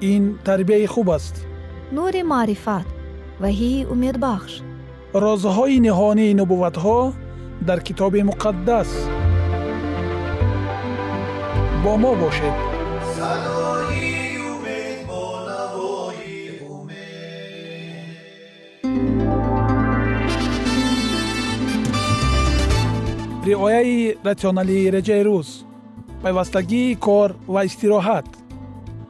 ин тарбияи хуб аст. Нури маърифат ваҳии умедбахш. Розҳои ниҳонии нубувватҳо дар китоби муқаддас. Бо мо бошед. Риояи ратсионалии реҷаи рӯз пайвастагии кор ва истироҳат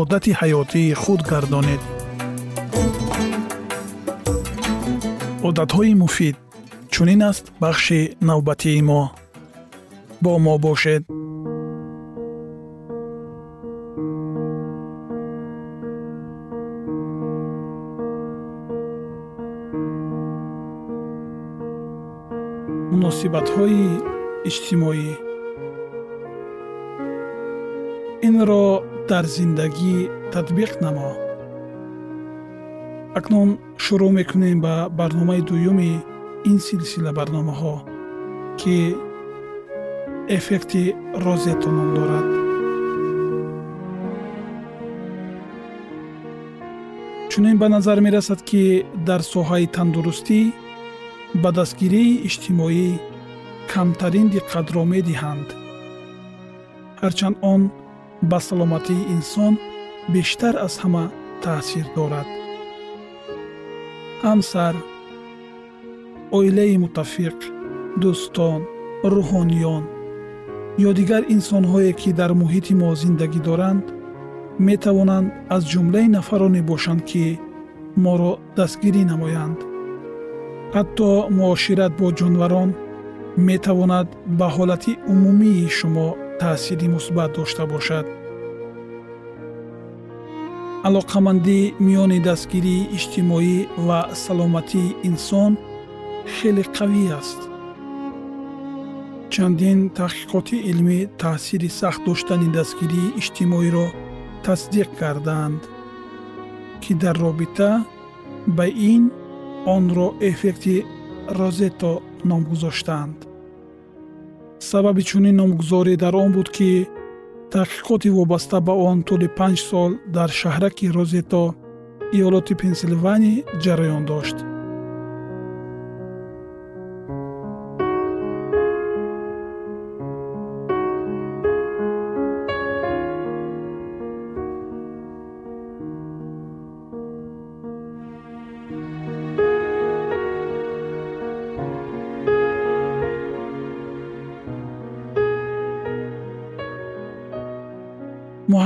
одати ҳаётии худ гардонед. Одатҳои муфид чунин аст бахши навбатии мо. Бо мо бошед. Муносибатҳои иҷтимоӣ. Инро дар зиндагӣ татбиқ намо. Акнун шурӯъ мекунем ба барномаи дуюми ин силсила барномаҳо ки эффекти розето ном дорад. Чунин ба назар мерасад ки дар соҳаи тандурустӣ ба дастгирии иҷтимоӣ камтарин диққатро медиҳанд. Ҳарчанд он ба саломатии инсон бештар аз ҳама таъсир дорад ҳамсар оилаи мутафиқ дӯстон рӯҳониён ё дигар инсонҳое ки дар муҳити мо зиндагӣ доранд метавонанд аз ҷумлаи нафароне бошанд ки моро дастгирӣ намоянд ҳатто муошират бо ҷонварон метавонад ба ҳолати умумии шумо таъсири мусбат дошта бошад. Алоқамандӣ миёни дастгирии иҷтимоӣ ва саломатии инсон хеле қавӣ аст. Чандин таҳқиқоти илмӣ таъсири сахт доштани дастгирии иҷтимоиро тасдиқ кардаанд ки дар робита ба ин онро эффекти розето ном гузоштаанд сабаби чунин номгузорӣ дар он буд ки таҳқиқоти вобаста ба он тӯли панҷ сол дар шаҳраки розето иёлоти пенсилвания ҷараён дошт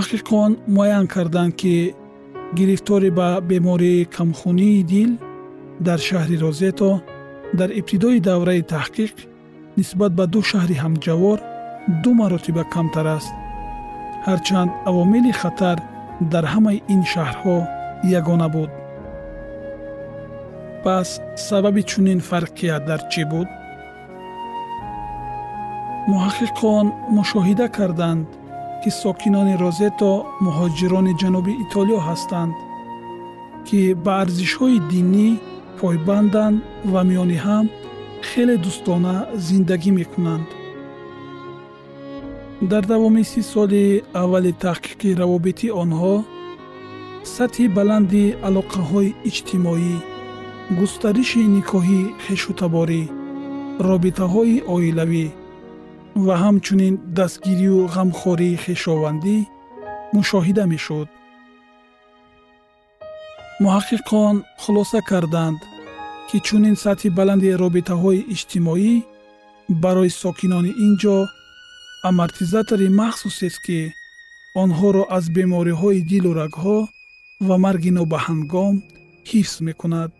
муҳаққиқон муайян карданд ки гирифторӣ ба бемории камхунии дил дар шаҳри розето дар ибтидои давраи таҳқиқ нисбат ба ду шаҳри ҳамҷавор ду маротиба камтар аст. Ҳарчанд авомили хатар дар ҳамаи ин шаҳрҳо ягона буд. Пас сабаби чунин фарқият дар чӣ буд? Муҳаққиқон мушоҳида карданд ки сокинони розето муҳоҷирони ҷануби итолиё ҳастанд ки ба арзишҳои динӣ пойбанданд ва миёни ҳам хеле дӯстона зиндагӣ мекунанд. Дар давоми си соли аввали таҳқиқи равобити онҳо сатҳи баланди алоқаҳои иҷтимоӣ густариши никоҳи хешутаборӣ робитаҳои оилавӣ ва ҳамчунин дастгирию ғамхории хешовандӣ мушоҳида мешуд. Муҳаққиқон хулоса карданд ки чунин сатҳи баланди робитаҳои иҷтимоӣ барои сокинони ин ҷо амортизатори махсусест ки онҳоро аз бемориҳои дилу рагҳо ва марги нобаҳангом ҳифз мекунад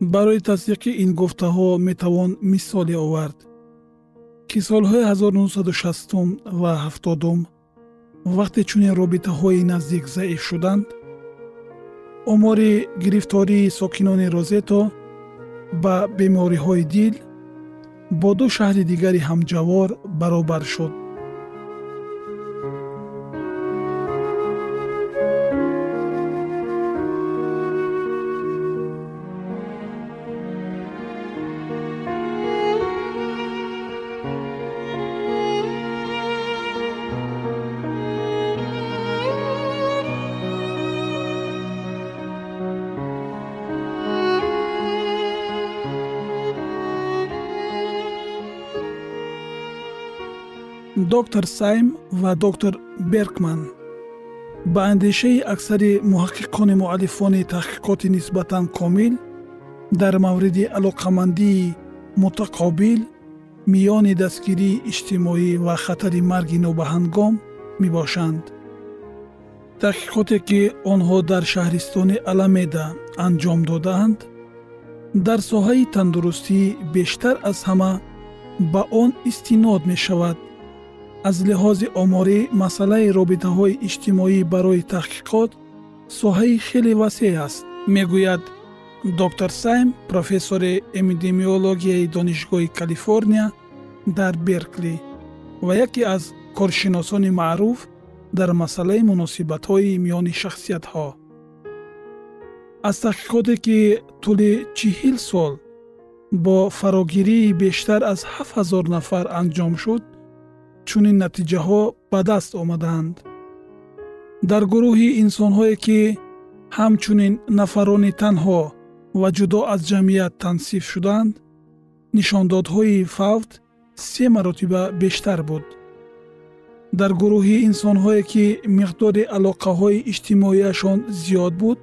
барои тасдиқи ин гуфтаҳо метавон мисоле овард ки солҳои 1960 ва 70 вақте чунин робитаҳои наздик заиф шуданд омори гирифтории сокинони розето ба бемориҳои дил бо ду шаҳри дигари ҳамҷавор баробар шуд доктор сайм ва доктор беркман ба андешаи аксари муҳаққиқони муаллифони таҳқиқоти нисбатан комил дар мавриди алоқамандии мутақобил миёни дастгирии иҷтимоӣ ва хатари марги нобаҳангом мебошанд. Таҳқиқоте ки онҳо дар шаҳристони аламеда анҷом додаанд дар соҳаи тандурустӣ бештар аз ҳама ба он истинод мешавад аз лиҳози оморӣ масъалаи робитаҳои иҷтимоӣ барои таҳқиқот соҳаи хеле васеъ аст. Мегӯяд доктор сайм профессори эпидемиологияи донишгоҳи калифорния дар беркли ва яке аз коршиносони маъруф дар масъалаи муносибатҳои миёни шахсиятҳо. Аз таҳқиқоте ки тӯли чиҳил сол бо фарогирии бештар аз ҳафт ҳазор нафар анҷом шуд чунин натиҷаҳо ба даст омаданд. Дар гурӯҳи инсонҳое ки ҳамчунин нафарони танҳо ва ҷудо аз ҷамъият тансиф шуданд нишондодҳои фавт се маротиба бештар буд. Дар гурӯҳи инсонҳое ки миқдори алоқаҳои иҷтимоияшон зиёд буд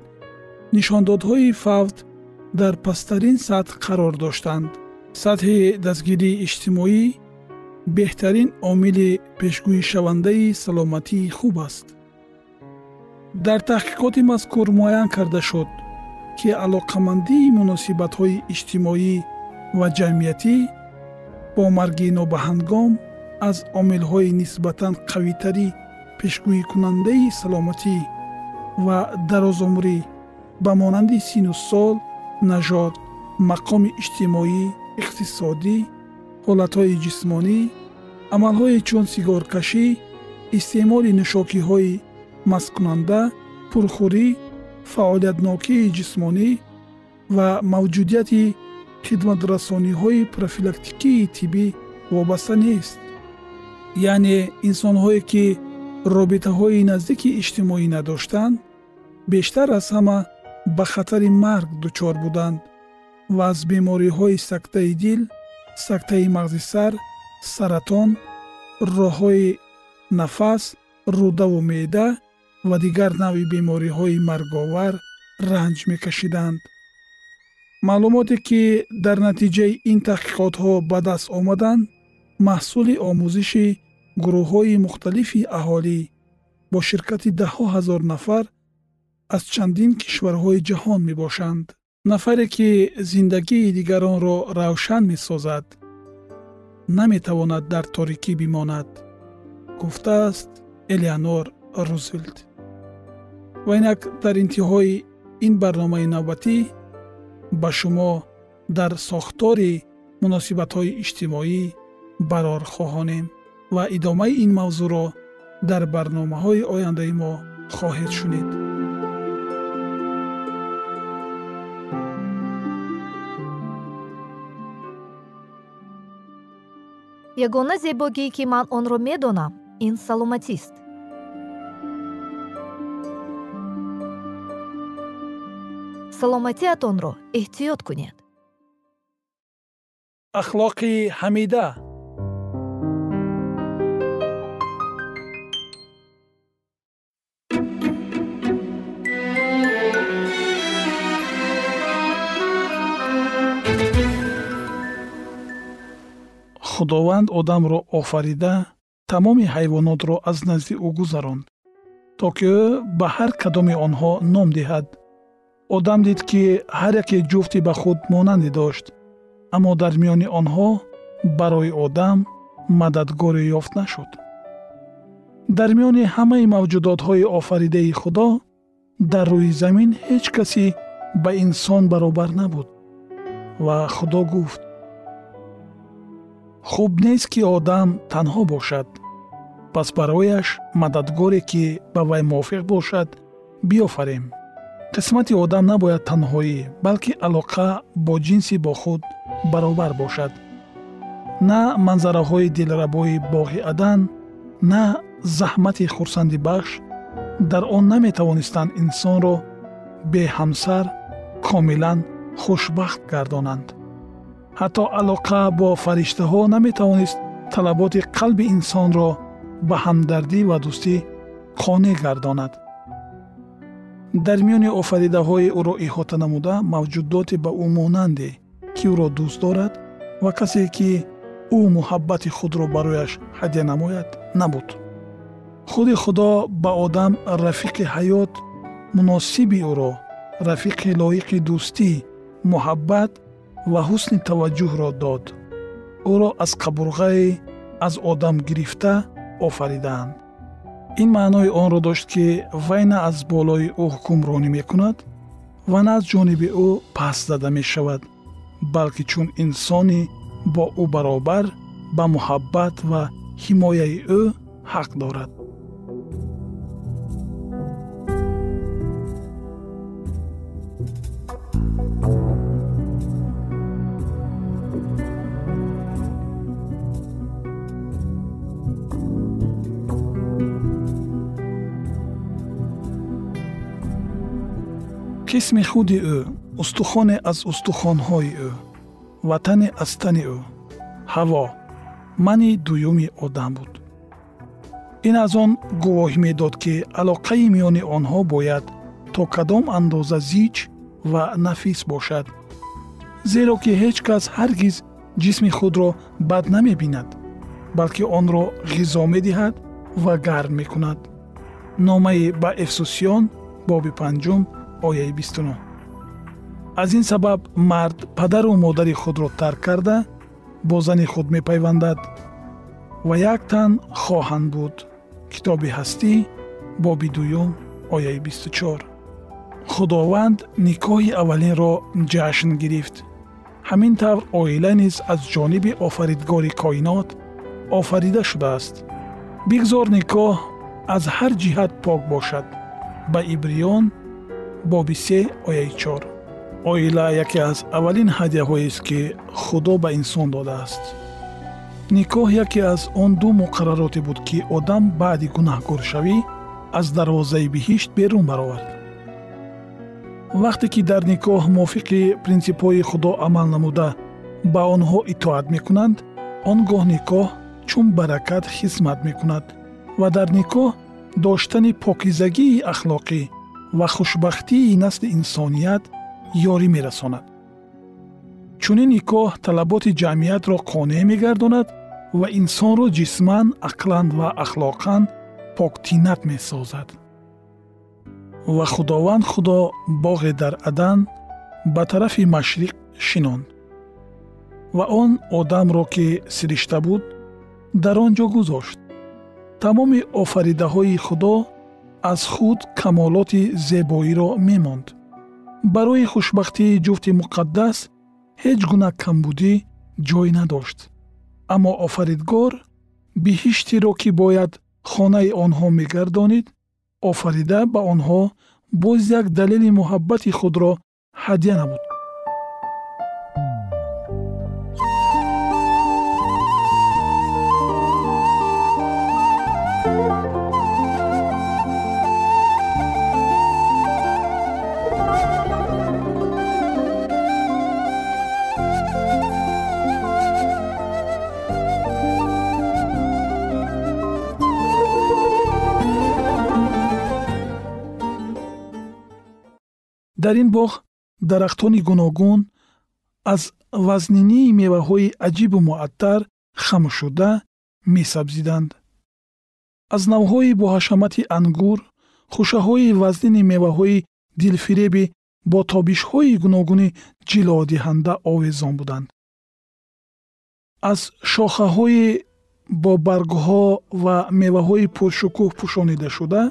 нишондодҳои фавт дар пасттарин сатҳ қарор доштанд. Сатҳи дастгирии иҷтимоӣ беҳтарин омили пешгӯишавандаи саломатии хуб аст. Дар таҳқиқоти мазкур муайян карда шуд ки алоқамандии муносибатҳои иҷтимоӣ ва ҷамъиятӣ бо марги нобаҳангом аз омилҳои нисбатан қавитари пешгӯикунандаи саломатӣ ва дарозумрӣ ба монанди сину сол нажод мақоми иҷтимоӣ иқтисодӣ ҳолатҳои ҷисмонӣ амалҳое чун сигоркашӣ истеъмоли нӯшокиҳои масткунанда пурхӯрӣ фаъолиятнокии ҷисмонӣ ва мавҷудияти хидматрасониҳои профилактикии тиббӣ вобаста нест. Яъне инсонҳое ки робитаҳои наздики иҷтимоӣ надоштанд бештар аз ҳама ба хатари марг дучор буданд ва аз бемориҳои сактаи дил сактаи мағзи сар саратон роҳҳои нафас рӯдаву меъда ва дигар навъи бемориҳои марговар ранҷ мекашиданд. Маълумоте ки дар натиҷаи ин таҳқиқотҳо ба даст омаданд маҳсули омӯзиши гурӯҳҳои мухталифи аҳолӣ бо ширкати даҳҳо ҳазор нафар аз чандин кишварҳои ҷаҳон мебошанд нафаре ки зиндагии дигаронро равшан месозад наметавонад дар торикӣ бимонад гуфтааст элеонор рузвелт ва инак дар интиҳои ин барномаи навбатӣ ба шумо дар сохтори муносибатҳои иҷтимоӣ барор хоҳонем ва идомаи ин мавзӯъро дар барномаҳои ояндаи мо хоҳед шунид ягона зебогие ки ман онро медонам ин саломатист. Саломатиатонро эҳтиёт кунед. Ахлоқи ҳамида худованд одамро офарида тамоми ҳайвонотро аз назди ӯ гузаронд то ки ӯ ба ҳар кадоми онҳо ном диҳад. Одам дид ки ҳар яке ҷуфти ба худ монандӣ дошт аммо дар миёни онҳо барои одам мададгоре ёфт нашуд. Дар миёни ҳамаи мавҷудотҳои офаридаи худо дар рӯи замин ҳеҷ касе ба инсон баробар набуд ва худо гуфт хуб нест ки одам танҳо бошад. Пас барояш мададгоре ки ба вай мувофиқ бошад биёфарем. Қисмати одам набояд танҳоӣ балки алоқа бо ҷинси бо худ баробар бошад. На манзараҳои дилрабои боғи адан на заҳмати хурсандибахш дар он наметавонистанд инсонро беҳамсар комилан хушбахт гардонанд ҳатто алоқа бо фариштаҳо наметавонист талаботи қалби инсонро ба ҳамдардӣ ва дӯстӣ қонеъ гардонад. Дар миёни офаридаҳои ӯро иҳота намуда мавҷудоте ба ӯ монанде ки ӯро дӯст дорад ва касе ки ӯ муҳаббати худро барояш ҳадя намояд набуд. Худи худо ба одам рафиқи ҳаёт муносиби ӯро рафиқи лоиқи дӯстӣ муҳаббат ва ҳусни таваҷҷӯҳро дод. Ӯро аз қабурғае аз одам гирифта офаридаанд ин маънои онро дошт ки вай на аз болои ӯ ҳукмронӣ мекунад ва на аз ҷониби ӯ паст зада мешавад балки чун инсони бо ӯ баробар ба муҳаббат ва ҳимояи ӯ ҳақ дорад ҷисми худи ӯ устухоне аз устухонҳои ӯ ватане аз тани ӯ. Ҳаво мани дуюми одам буд. Ин аз он гувоҳӣ медод ки алоқаи миёни онҳо бояд то кадом андоза зич ва нафис бошад. Зеро ки ҳеҷ кас ҳаргиз ҷисми худро бад намебинад балки онро ғизо медиҳад ва гарм мекунад. Номаи ба эфсусиён боби панҷум ояи бистунум аз ин сабаб мард падару модари худро тарк карда бо зани худ мепайвандад ва як тан хоҳанд буд. Китоби ҳастӣ боби дуюм ояи бисту чор худованд никоҳи аввалинро ҷашн гирифт. Ҳамин тавр оила низ аз ҷониби офаридгори коинот офарида шудааст. Бигзор никоҳ аз ҳар ҷиҳат пок бошад. Ба ибриён боби се ояи чор. Оила яке аз аввалин ҳадияҳоест ки худо ба инсон додааст. Никоҳ яке аз он ду муқаррароте буд ки одам баъди гунаҳкоршавӣ аз дарвозаи биҳишт берун баровард. Вақте ки дар никоҳ мувофиқи принсипҳои худо амал намуда ба онҳо итоат мекунанд он гоҳ никоҳ чун баракат хизмат мекунад ва дар никоҳ доштани покизагии ахлоқӣ ва хушбахтии насли инсоният ёрӣ мерасонад. Чунин никоҳ талаботи ҷамъиятро қонеъ мегардонад ва инсонро ҷисман ақлан ва ахлоқан поктинат месозад. Ва худованд худо боғе дар адан ба тарафи машриқ шинонд ва он одамро ки сиришта буд дар он ҷо гузошт. Тамоми офаридаҳои худо аз худ камолоти зебоиро мемонд. Барои хушбахтии ҷуфти муқаддас ҳеҷ гуна камбудӣ ҷой надошт. Аммо офаридгор биҳиштиро ки бояд хонаи онҳо мегардонид офарида ба онҳо боз як далели муҳаббати худро ҳадя намуд дар ин боғ дарахтони гуногун аз вазнинии меваҳои аҷибу муаттар хамӯшшуда месабзиданд. Аз навъҳои боҳашамати ангур хушаҳои вазнини меваҳои дилфиреби бо тобишҳои гуногуни ҷилодиҳанда овезон буданд. Аз шохаҳои бо баргҳо ва меваҳои пуршукӯҳ пӯшонидашуда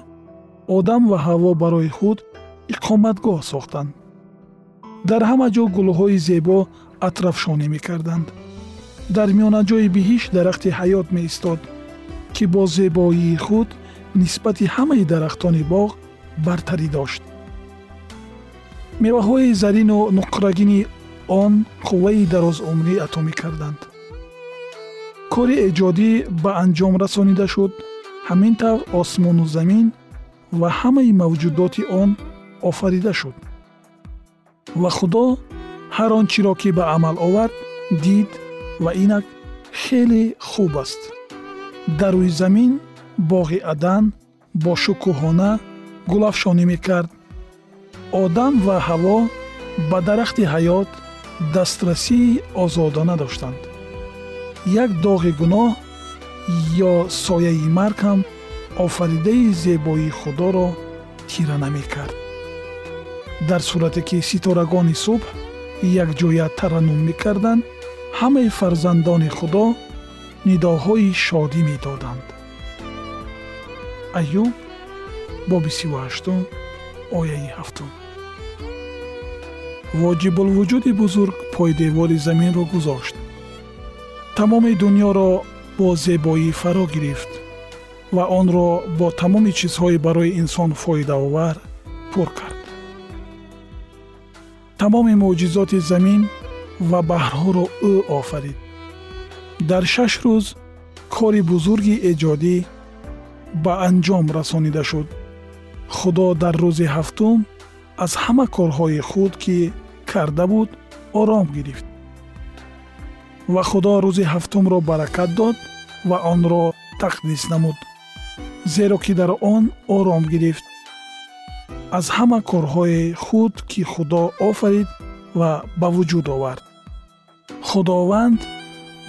одам ва ҳаво барои худ иқоматгоҳ сохтанд. Дар ҳама ҷо гулҳои зебо атрафшонӣ мекарданд. Дар миёнаҷои биҳишт дарахти ҳаёт меистод ки бо зебоии худ нисбати ҳамаи дарахтони боғ бартарӣ дошт. Меваҳои зарину нуқрагини он қувваи дарозумрӣ ато мекарданд кори эҷодӣ ба анҷом расонида шуд. Ҳамин тавр осмону замин ва ҳамаи мавҷудоти он офарида шуд. Ва худо ҳар он чиро ки ба амал овард дид ва инак хеле хуб аст. Дар рӯи замин боғи адан бо шукӯҳона гулафшонӣ мекард. Одам ва ҳаво ба дарахти ҳаёт дастрасии озодона доштанд. Як доғи гуноҳ ё сояи марг ҳам офаридаи зебоии худоро тира намекард дар сурате ки ситорагони субҳ якҷоя тараннум мекарданд ҳамаи фарзандони худо нидоҳои шодӣ медоданд аюб боби сивҳаштум ояи ҳафтум воҷибулвуҷуди бузург пойдевори заминро гузошт тамоми дуньёро бо зебоӣ фаро гирифт ва онро бо тамоми чизҳои барои инсон фоидаовар пур кард тамоми мӯъҷизоти замин ва баҳрҳоро ӯ офарид. Дар шаш рӯз кори бузурги эҷодӣ ба анҷом расонида шуд. Худо дар рӯзи ҳафтум аз ҳама корҳои худ ки карда буд ором гирифт. Ва худо рӯзи ҳафтумро баракат дод ва онро тақдис намуд зеро ки дар он ором гирифт аз ҳама корҳои худ ки худо офарид ва ба вуҷуд овард. Худованд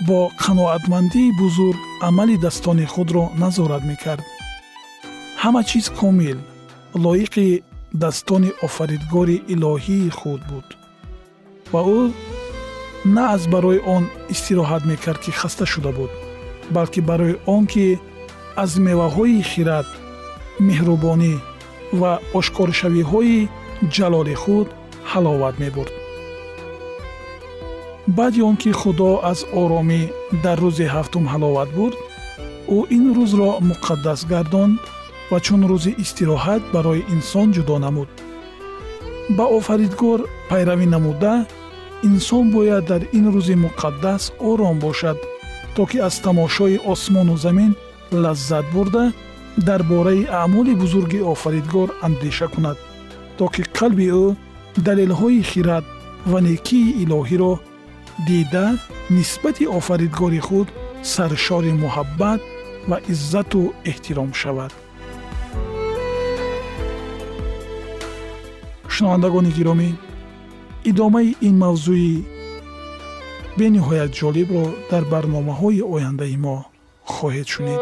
бо қаноатмандии бузург амалидастони худро назорат мекард. Ҳама чиз комил лоиқи dastoни офаридгори илоҳии худ буд. Ва ӯ на аз барои он истироҳат мекард ки хаста шуда буд балки барои он ки аз меваҳои хирад меҳрубонӣ ва ошкоршавиҳои ҷалоли худ ҳаловат мебурд. Баъди он ки худо аз оромӣ дар рӯзи ҳафтум ҳаловат бурд ӯ ин рӯзро муқаддас гардонд ва чун рӯзи истироҳат барои инсон ҷудо намуд. Ба офаридгор пайравӣ намуда инсон бояд дар ин рӯзи муқаддас ором бошад то ки аз тамошои осмону замин лаззат бурда дар бораи аъмоли бузурги офаридгор андеша кунад то ки қалби ӯ далелҳои хирад ва некии илоҳиро дида нисбати офаридгори худ саршори муҳаббат ва иззату эҳтиром шавад. Шунавандагони гиромӣ идомаи ин мавзӯи бениҳоят ҷолибро дар барномаҳои ояндаи мо хоҳед шунид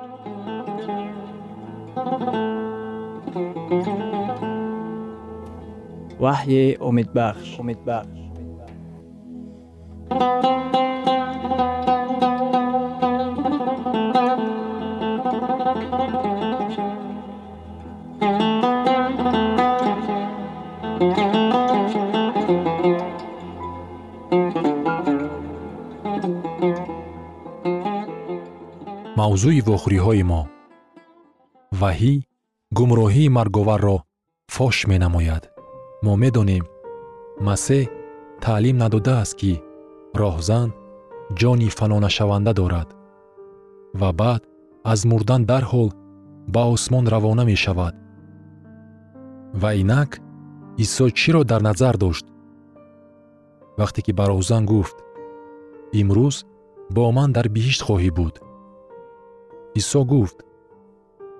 ваҳйи умедбахш умедбахш мавзӯи вохӯриҳои мо. Ваҳӣ гумроҳии марговарро фош менамояд мо медонем. Масеҳ таълим надодааст ки роҳзан ҷони фанонашаванда дорад ва баъд аз мурдан дарҳол ба осмон равона мешавад. Ва инак исо чиро дар назар дошт? Вақте ки ба роҳзан гуфт имрӯз бо ман дар биҳишт хоҳӣ буд исо гуфт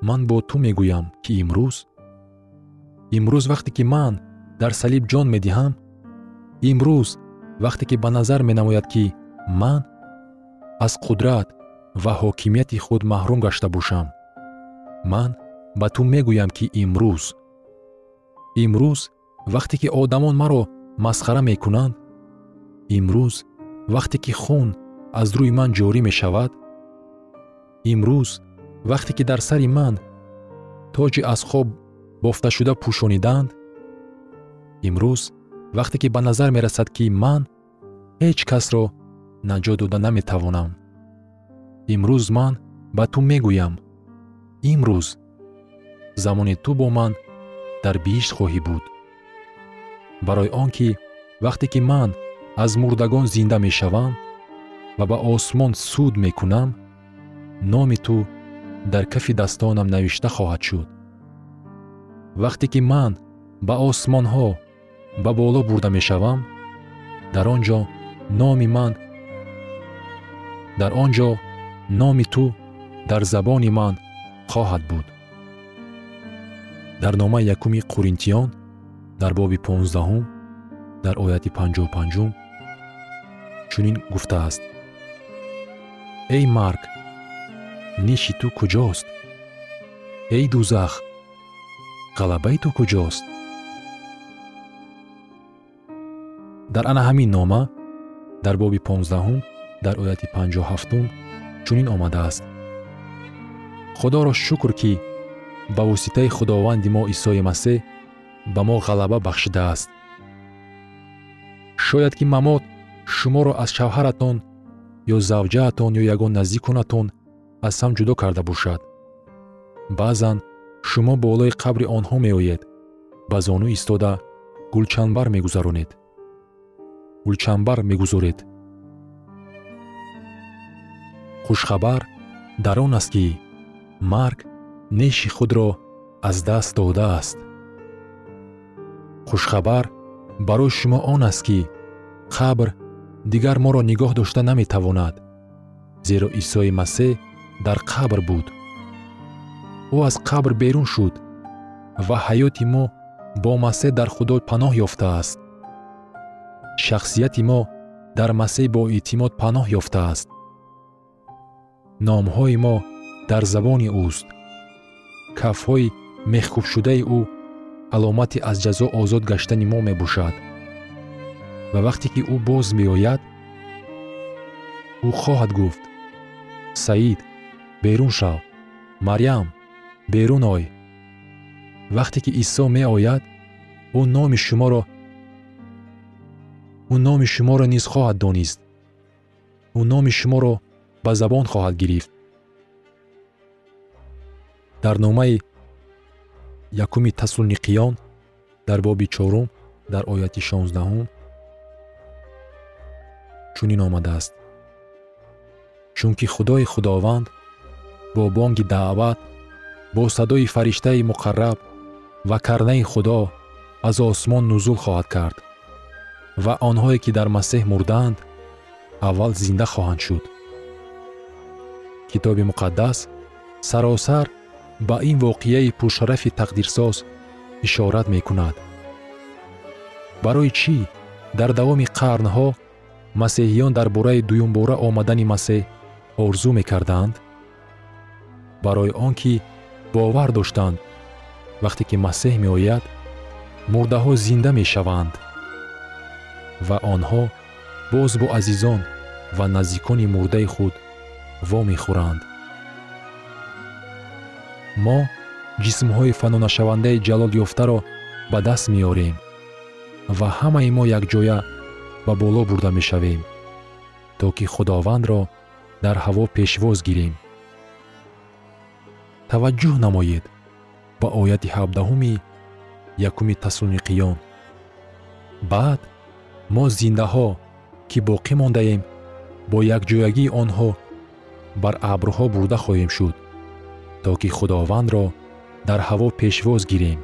ман бо ту мегӯям ки имрӯз? Имрӯз вақте ки ман дар салиб ҷон медиҳам имрӯз вақте ки ба назар менамояд ки ман аз қудрат ва ҳокимияти худ маҳрум гашта бошам. Ман ба ту мегӯям ки имрӯз. Имрӯз вақте ки одамон маро масхара мекунанд имрӯз вақте ки хун аз рӯи ман ҷорӣ мешавад имрӯз вақте ки дар сари ман тоҷи аз хоб бофташуда пӯшониданд имрӯз вақте ки ба назар мерасад ки ман ҳеҷ касро наҷот дода наметавонам. Имрӯз ман ба ту мегӯям. Имрӯз замони ту бо ман дар биҳишт хоҳӣ буд. Барои он ки вақте ки ман аз мурдагон зинда мешавам ва ба осмон суд мекунам номи ту дар кафи дастонам навишта хоҳад шуд? Вақте ки ман ба осмонҳо ба боло бурда мешавам дар он ҷо номи ман дар он ҷо номи ту дар забони ман хоҳад буд. Дар номаи якуми қуринтиён дар боби понздаҳум дар ояти панҷоҳу панҷум чунин гуфтааст. Эй марг ниши ту куҷост? Эй дузах ғалабаи ту куҷост дар ана ҳамин нома дар боби понздаҳум дар ояти панҷоҳу ҳафтум чунин омадааст. Худоро шукр ки ба воситаи худованди мо исои масеҳ ба мо ғалаба бахшидааст. Шояд ки мамот шуморо аз шавҳаратон ё завҷаатон ё ягон наздиконатон аз ҳам ҷудо карда бошад. Баъзан шумо болои қабри онҳо меоед ба зону истода гулчанбар мегузаронед гулчанбар мегузоред. Хушхабар дар он аст ки марг неши худро аз даст додааст. Хушхабар барои шумо он аст ки қабр дигар моро нигоҳ дошта наметавонад зеро исои масеҳ дар қабр буд. Ӯ аз қабр берун шуд ва ҳаёти мо бо масеҳ дар худо паноҳ ёфтааст шахсияти мо дар масеҳ бо эътимод паноҳ ёфтааст. Номҳои мо дар забони ӯст. Кафҳои мехкубшудаи ӯ аломати аз ҷазо озод гаштани мо мебошад. Ва вақте ки ӯ боз меояд ӯ хоҳад гуфт. Саид берун шав. Марьям берун ой вақте ки исо меояд ӯ номи шуморо ӯ номи шуморо низ хоҳад донист ӯ номи шуморо ба забон хоҳад гирифт дар номаи якуми тасулниқиён дар боби чорум дар ояти шонздаҳум чунин омадааст чунки худои худованд бо бонги даъват бо садои фариштаи муқарраб ва карнаи худо аз осмон нузул хоҳад кард ва онҳое ки дар масеҳ мурдаанд аввал зинда хоҳанд шуд. Китоби муқаддас саросар ба ин воқеаи пуршарафи тақдирсоз ишорат мекунад. Барои чӣ? Дар давоми қарнҳо масеҳиён дар бораи дуюмбора омадани масеҳ орзу мекарданд? Барои он ки бовар доштанд вақте ки масеҳ меояд мурдаҳо зинда мешаванд ва онҳо боз бо азизон ва наздикони мурдаи худ вомехӯранд. Мо ҷисмҳои фанонашавандаи ҷалолёфтаро ба даст меорем ва ҳамаи мо якҷоя ба боло бурда мешавем то ки худовандро дар ҳаво пешвоз гирем. Таваҷҷӯҳ намоед ба ояти ҳабдаҳуми якуми тасуниқиён баъд мо зиндаҳо ки боқӣ мондаем бо якҷоягии онҳо бар абрҳо бурда хоҳем шуд то ки худовандро дар ҳаво пешвоз гирем.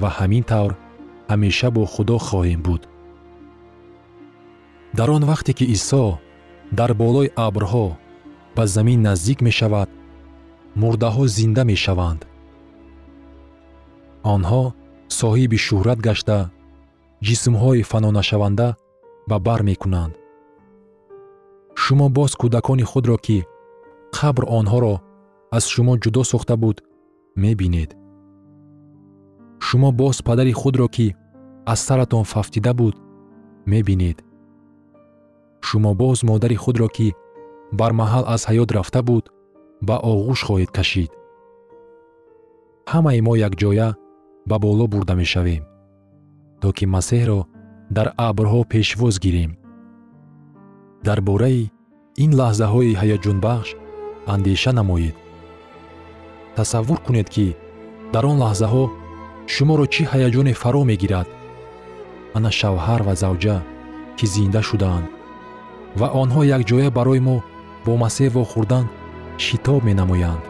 Ва ҳамин тавр ҳамеша бо худо хоҳем буд. Дар он вақте ки исо дар болои абрҳо ба замин наздик мешавад мурдаҳо зинда мешаванд. Онҳо соҳиби шӯҳрат гашта ҷисмҳои фанонашаванда ба бар мекунанд. Шумо боз кӯдакони худро ки қабр онҳоро аз шумо ҷудо сохта буд мебинед. Шумо боз падари худро ки аз саратон фафтида буд мебинед. Шумо боз модари худро ки бармаҳал аз ҳаёт рафта буд ба оғӯш хоҳед кашид. Ҳамаи мо якҷоя ба боло бурда мешавем то ки масеҳро дар абрҳо пешвоз гирем. Дар бораи ин лаҳзаҳои ҳаяҷонбахш андеша намоед. Тасаввур кунед ки дар он лаҳзаҳо шуморо чӣ ҳаяҷоне фаро мегирад? Ана шавҳар ва завҷа ки зинда шудаанд. Ва онҳо якҷоя барои мо бо масеҳ вохӯрдан шитоб менамоянд